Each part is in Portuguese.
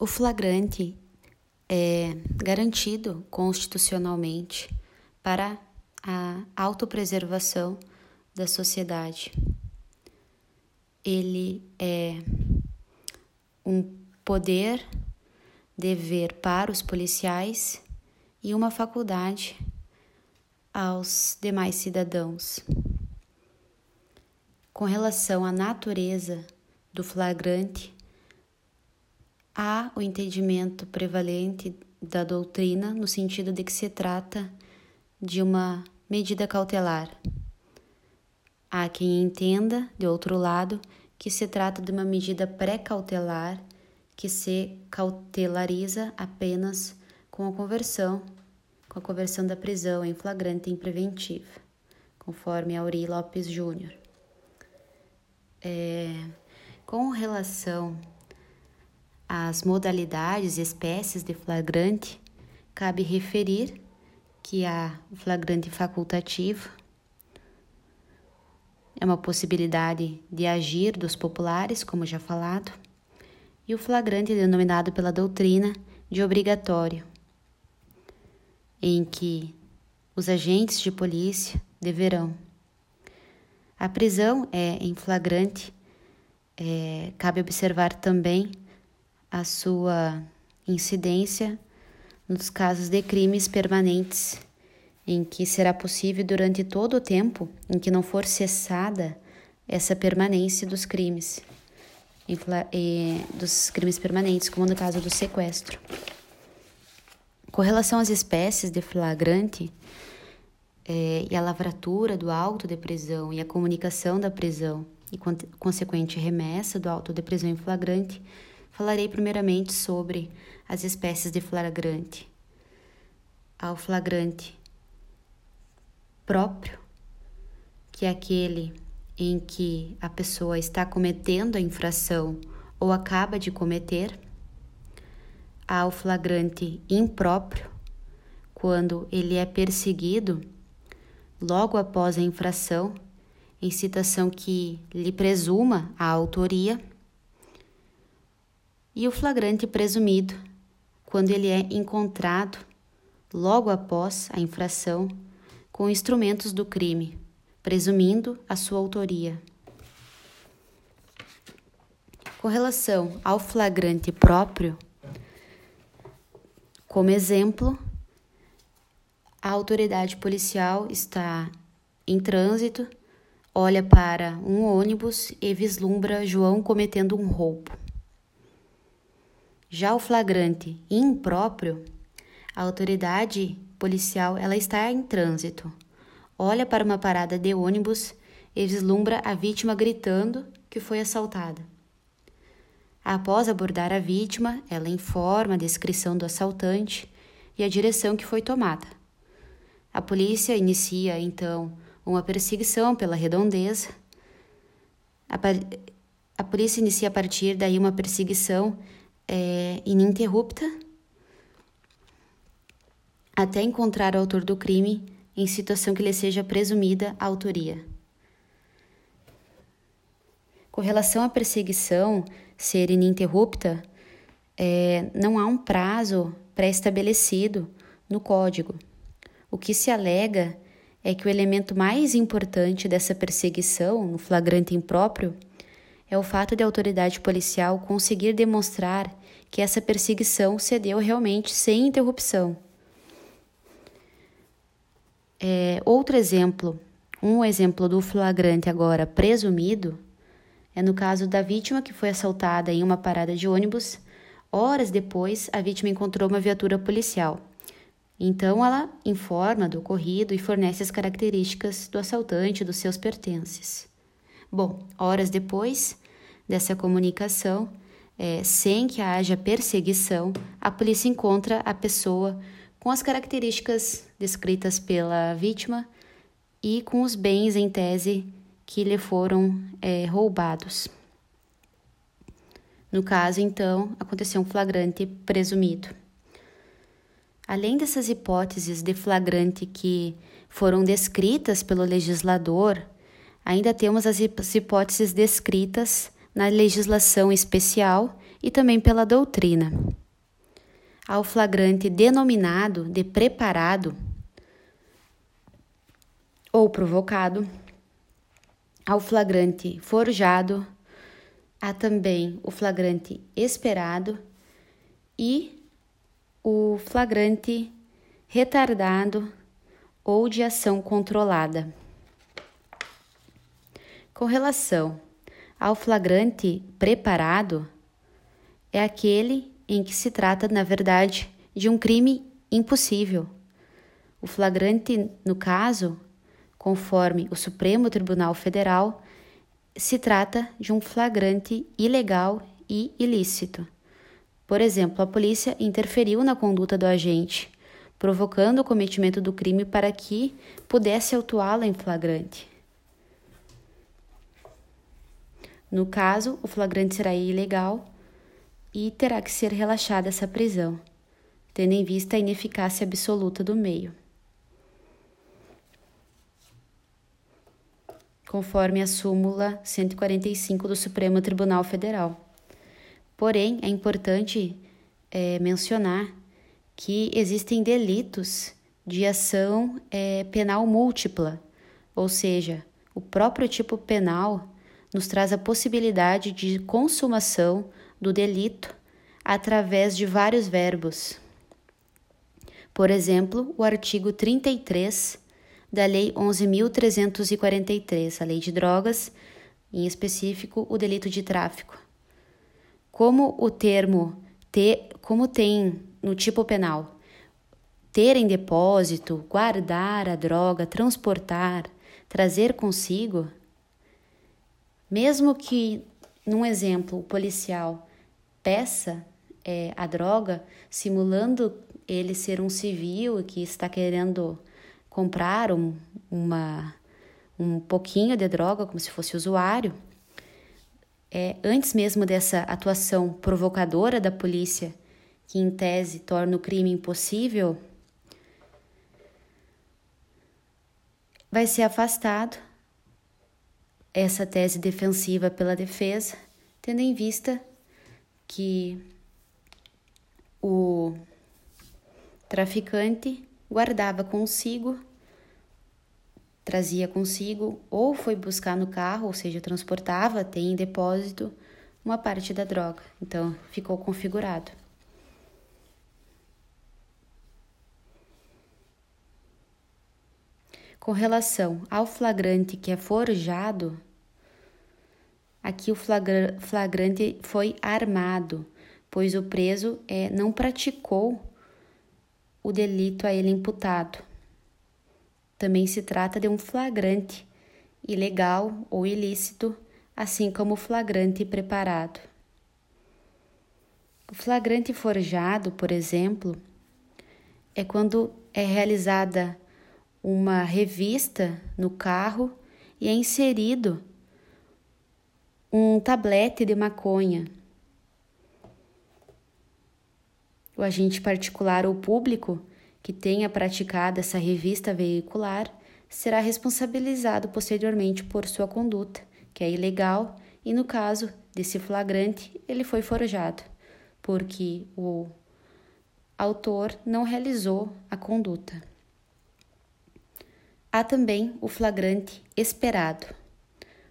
O flagrante é garantido constitucionalmente para a autopreservação da sociedade. Ele é um poder, dever para os policiais e uma faculdade aos demais cidadãos. Com relação à natureza do flagrante, há o entendimento prevalente da doutrina no sentido de que se trata de uma medida cautelar. Há quem entenda, de outro lado, que se trata de uma medida pré-cautelar que se cautelariza apenas com a conversão, com a conversão da prisão em flagrante em preventiva, conforme Auri Lopes Júnior. É, com relação às modalidades e espécies de flagrante, cabe referir que há o flagrante facultativo, é uma possibilidade de agir dos populares, como já falado, e o flagrante denominado pela doutrina de obrigatório, em que os agentes de polícia deverão. A prisão é em flagrante, é, cabe observar também a sua incidência nos casos de crimes permanentes em que será possível durante todo o tempo em que não for cessada essa permanência dos crimes, dos crimes permanentes, como no caso do sequestro. Com relação às espécies de flagrante é, e a lavratura do auto de prisão e a comunicação da prisão e consequente remessa do auto de prisão em flagrante, falarei primeiramente sobre as espécies de flagrante. Ao flagrante próprio, que é aquele em que a pessoa está cometendo a infração ou acaba de cometer, ao flagrante impróprio, quando ele é perseguido logo após a infração, em citação que lhe presuma a autoria, e o flagrante presumido, quando ele é encontrado logo após a infração com instrumentos do crime, presumindo a sua autoria. Com relação ao flagrante próprio, como exemplo, a autoridade policial está em trânsito, olha para um ônibus e vislumbra João cometendo um roubo. Já o flagrante impróprio, a autoridade policial ela está em trânsito. Olha para uma parada de ônibus e vislumbra a vítima gritando que foi assaltada. Após abordar a vítima, ela informa a descrição do assaltante e a direção que foi tomada. A polícia inicia então uma perseguição pela redondeza. A, a polícia inicia a partir daí uma perseguição é, ininterrupta até encontrar o autor do crime em situação que lhe seja presumida a autoria. Com relação à perseguição ser ininterrupta, é, não há um prazo pré-estabelecido no Código. O que se alega é que o elemento mais importante dessa perseguição, no flagrante impróprio, é o fato de a autoridade policial conseguir demonstrar que essa perseguição se deu realmente sem interrupção é, outro exemplo, um exemplo do flagrante agora presumido, é no caso da vítima que foi assaltada em uma parada de ônibus. Horas depois, a vítima encontrou uma viatura policial. Então, ela informa do ocorrido e fornece as características do assaltante e dos seus pertences. Bom, horas depois dessa comunicação, é, sem que haja perseguição, a polícia encontra a pessoa com as características descritas pela vítima e com os bens em tese que lhe foram é, roubados. No caso, então, aconteceu um flagrante presumido. Além dessas hipóteses de flagrante que foram descritas pelo legislador, ainda temos as hipóteses descritas na legislação especial e também pela doutrina. ao flagrante denominado de preparado ou provocado, ao flagrante forjado, há também o flagrante esperado e o flagrante retardado ou de ação controlada. Com relação ao flagrante preparado, é aquele em que se trata, na verdade, de um crime impossível. O flagrante, no caso, conforme o Supremo Tribunal Federal, se trata de um flagrante ilegal e ilícito. Por exemplo, a polícia interferiu na conduta do agente, provocando o cometimento do crime para que pudesse autuá-la em flagrante. No caso, o flagrante será ilegal e terá que ser relaxada essa prisão, tendo em vista a ineficácia absoluta do meio. conforme a súmula 145 do Supremo Tribunal Federal. Porém, é importante é, mencionar que existem delitos de ação é, penal múltipla, ou seja, o próprio tipo penal nos traz a possibilidade de consumação do delito através de vários verbos. Por exemplo, o artigo 33 da Lei 11.343, a Lei de Drogas, em específico o delito de tráfico. Como o termo ter, como tem no tipo penal, ter em depósito, guardar a droga, transportar, trazer consigo, mesmo que, num exemplo, o policial peça é, a droga, simulando ele ser um civil que está querendo comprar um, uma, um pouquinho de droga, como se fosse usuário, é, antes mesmo dessa atuação provocadora da polícia, que em tese torna o crime impossível, vai ser afastado essa tese defensiva pela defesa, tendo em vista que o traficante guardava consigo trazia consigo ou foi buscar no carro, ou seja, transportava, tem em depósito uma parte da droga. Então, ficou configurado. Com relação ao flagrante que é forjado, aqui o flagrante foi armado, pois o preso é, não praticou o delito a ele imputado. Também se trata de um flagrante, ilegal ou ilícito, assim como o flagrante preparado. O flagrante forjado, por exemplo, é quando é realizada uma revista no carro e é inserido um tablete de maconha. O agente particular ou público que tenha praticado essa revista veicular será responsabilizado posteriormente por sua conduta, que é ilegal, e no caso desse flagrante, ele foi forjado, porque o autor não realizou a conduta. Há também o flagrante esperado.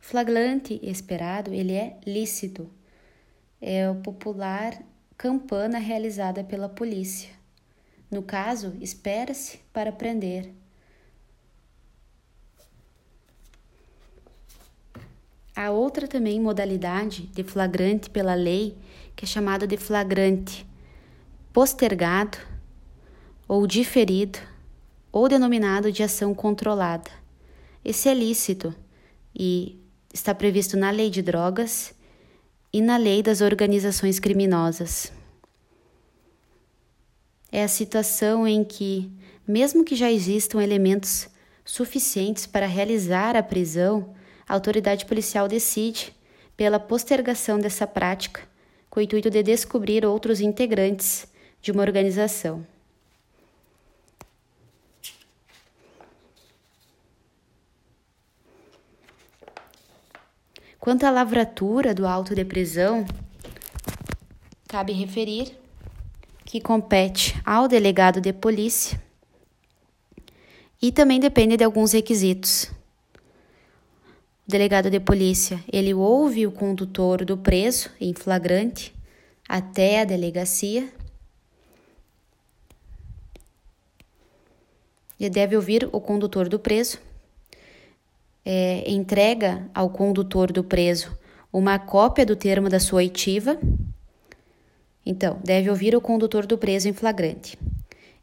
Flagrante esperado, ele é lícito. É o popular campana realizada pela polícia no caso, espera-se para prender. Há outra também modalidade de flagrante pela lei, que é chamada de flagrante postergado ou diferido ou denominado de ação controlada. Esse é lícito e está previsto na Lei de Drogas e na Lei das Organizações Criminosas é a situação em que, mesmo que já existam elementos suficientes para realizar a prisão, a autoridade policial decide pela postergação dessa prática, com o intuito de descobrir outros integrantes de uma organização. Quanto à lavratura do auto de prisão, cabe referir que compete ao delegado de polícia e também depende de alguns requisitos. O delegado de polícia, ele ouve o condutor do preso em flagrante até a delegacia. Ele deve ouvir o condutor do preso, é, entrega ao condutor do preso uma cópia do termo da sua oitiva. Então, deve ouvir o condutor do preso em flagrante.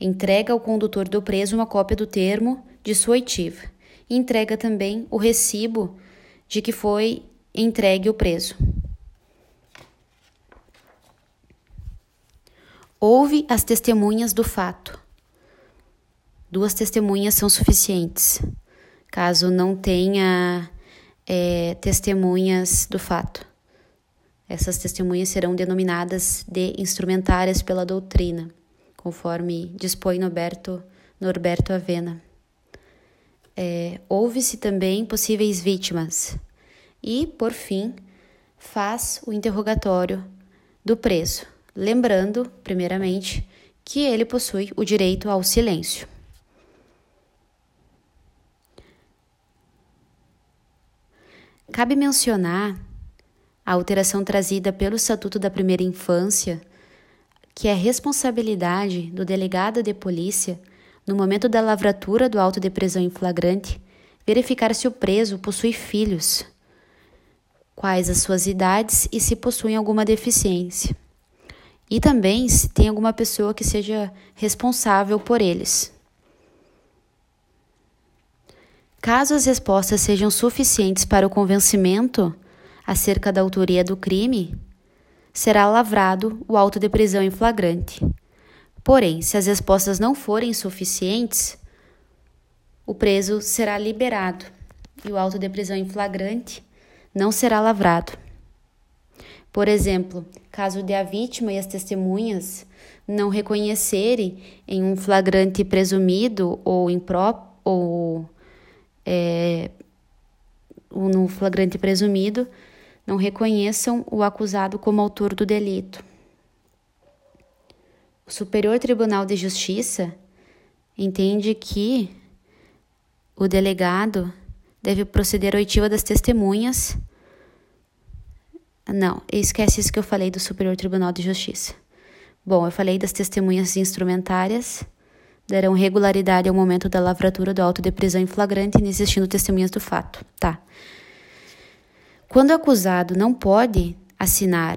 Entrega ao condutor do preso uma cópia do termo de sua oitiva. E entrega também o recibo de que foi entregue o preso. Ouve as testemunhas do fato. Duas testemunhas são suficientes, caso não tenha é, testemunhas do fato. Essas testemunhas serão denominadas de instrumentárias pela doutrina, conforme dispõe Norberto, Norberto Avena. É, Ouve-se também possíveis vítimas e, por fim, faz o interrogatório do preso, lembrando, primeiramente, que ele possui o direito ao silêncio. Cabe mencionar a alteração trazida pelo Estatuto da Primeira Infância, que é responsabilidade do delegado de polícia no momento da lavratura do auto de prisão em flagrante, verificar se o preso possui filhos, quais as suas idades e se possuem alguma deficiência. E também se tem alguma pessoa que seja responsável por eles. Caso as respostas sejam suficientes para o convencimento acerca da autoria do crime, será lavrado o auto de prisão em flagrante. Porém, se as respostas não forem suficientes, o preso será liberado e o auto de prisão em flagrante não será lavrado. Por exemplo, caso de a vítima e as testemunhas não reconhecerem em um flagrante presumido ou impróprio ou é, no flagrante presumido, não reconheçam o acusado como autor do delito. O Superior Tribunal de Justiça entende que o delegado deve proceder à oitiva das testemunhas. Não, esquece isso que eu falei do Superior Tribunal de Justiça. Bom, eu falei das testemunhas instrumentárias, darão regularidade ao momento da lavratura do auto de prisão em flagrante, inexistindo testemunhas do fato. Tá. Quando o acusado não pode assinar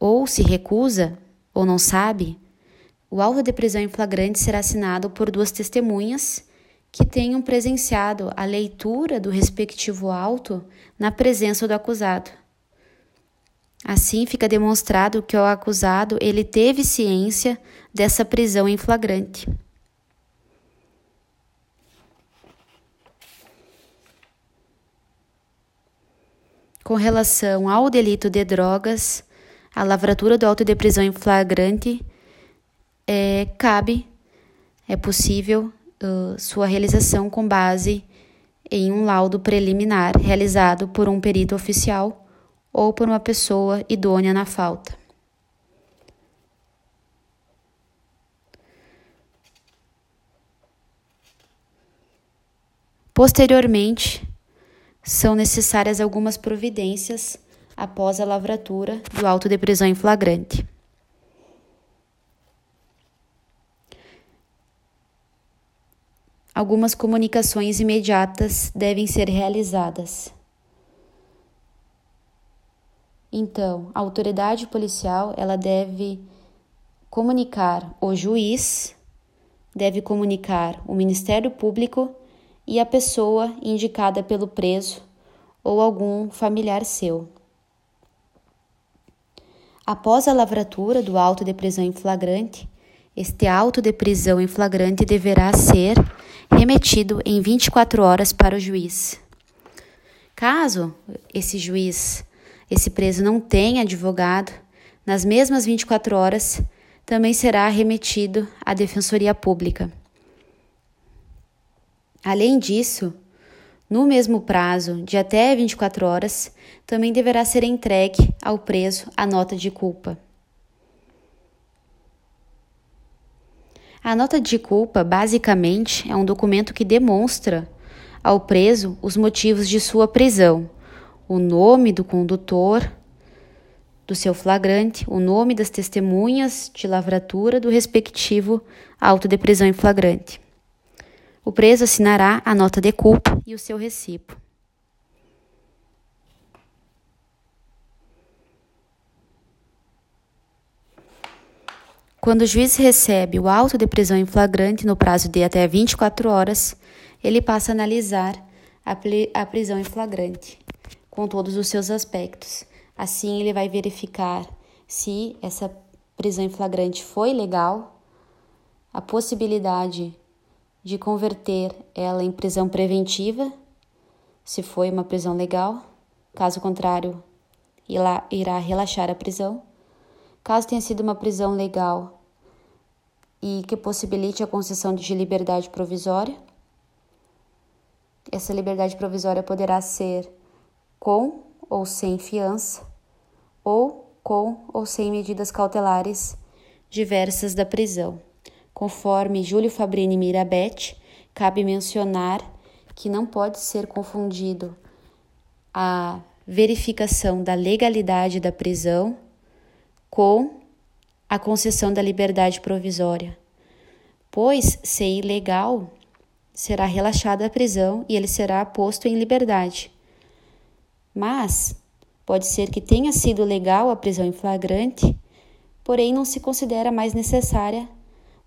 ou se recusa ou não sabe, o auto de prisão em flagrante será assinado por duas testemunhas que tenham presenciado a leitura do respectivo auto na presença do acusado. Assim fica demonstrado que o acusado ele teve ciência dessa prisão em flagrante. Com relação ao delito de drogas, a lavratura do auto de prisão em flagrante é, cabe, é possível uh, sua realização com base em um laudo preliminar realizado por um perito oficial ou por uma pessoa idônea na falta. Posteriormente, são necessárias algumas providências após a lavratura do auto de prisão em flagrante. Algumas comunicações imediatas devem ser realizadas. Então, a autoridade policial, ela deve comunicar o juiz, deve comunicar o Ministério Público e a pessoa indicada pelo preso ou algum familiar seu. Após a lavratura do auto de prisão em flagrante, este auto de prisão em flagrante deverá ser remetido em 24 horas para o juiz. Caso esse juiz, esse preso não tenha advogado, nas mesmas 24 horas também será remetido à Defensoria Pública. Além disso, no mesmo prazo de até 24 horas, também deverá ser entregue ao preso a nota de culpa. A nota de culpa, basicamente, é um documento que demonstra ao preso os motivos de sua prisão, o nome do condutor do seu flagrante, o nome das testemunhas de lavratura do respectivo auto de prisão em flagrante. O preso assinará a nota de culpa e o seu recibo. Quando o juiz recebe o auto de prisão em flagrante no prazo de até 24 horas, ele passa a analisar a, prisão em flagrante, com todos os seus aspectos. Assim, ele vai verificar se essa prisão em flagrante foi legal, a possibilidade de converter ela em prisão preventiva, se foi uma prisão legal, caso contrário, irá relaxar a prisão Caso tenha sido uma prisão legal e que possibilite a concessão de liberdade provisória, essa liberdade provisória poderá ser com ou sem fiança, ou com ou sem medidas cautelares diversas da prisão. Conforme Júlio Fabrini Mirabete, cabe mencionar que não pode ser confundido a verificação da legalidade da prisão com a concessão da liberdade provisória, pois, se ilegal, será relaxada a prisão e ele será posto em liberdade. Mas pode ser que tenha sido legal a prisão em flagrante, porém não se considera mais necessária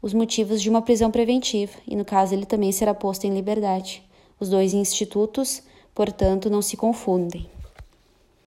os motivos de uma prisão preventiva, e no caso ele também será posto em liberdade. Os dois institutos, portanto, não se confundem.